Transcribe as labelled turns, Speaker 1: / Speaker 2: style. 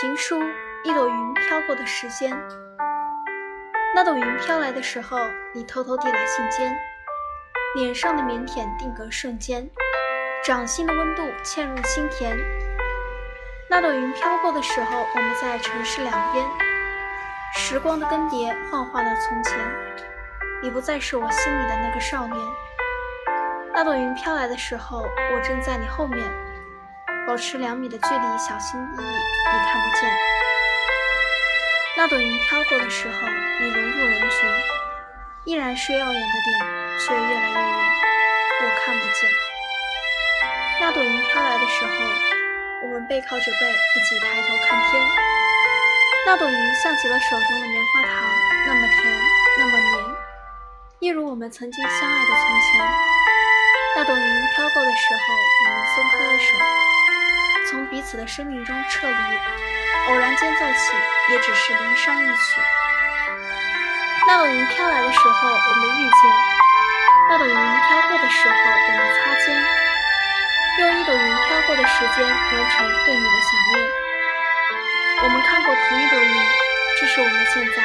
Speaker 1: 情书，一朵云飘过的时间。那朵云飘来的时候，你偷偷递来信笺，脸上的腼腆定格瞬间，掌心的温度嵌入心田。那朵云飘过的时候，我们在城市两边，时光的更迭幻化了从前，你不再是我心里的那个少年。那朵云飘来的时候，我正在你后面。保持两米的距离，小心翼翼，你看不见。那朵云飘过的时候，你融入人群，依然是耀眼的点，却越来越远，我看不见。那朵云飘来的时候，我们背靠着背，一起抬头看天。那朵云像极了手中的棉花糖，那么甜，那么黏，一如我们曾经相爱的从前。那朵云飘过的时候，我们松开了手。此的生命中撤离，偶然间奏起，也只是离殇一曲。那朵云飘来的时候，我们遇见；那朵云飘过的时候，我们擦肩。用一朵云飘过的时间，完成对你的想念。我们看过同一朵云，这是我们现在。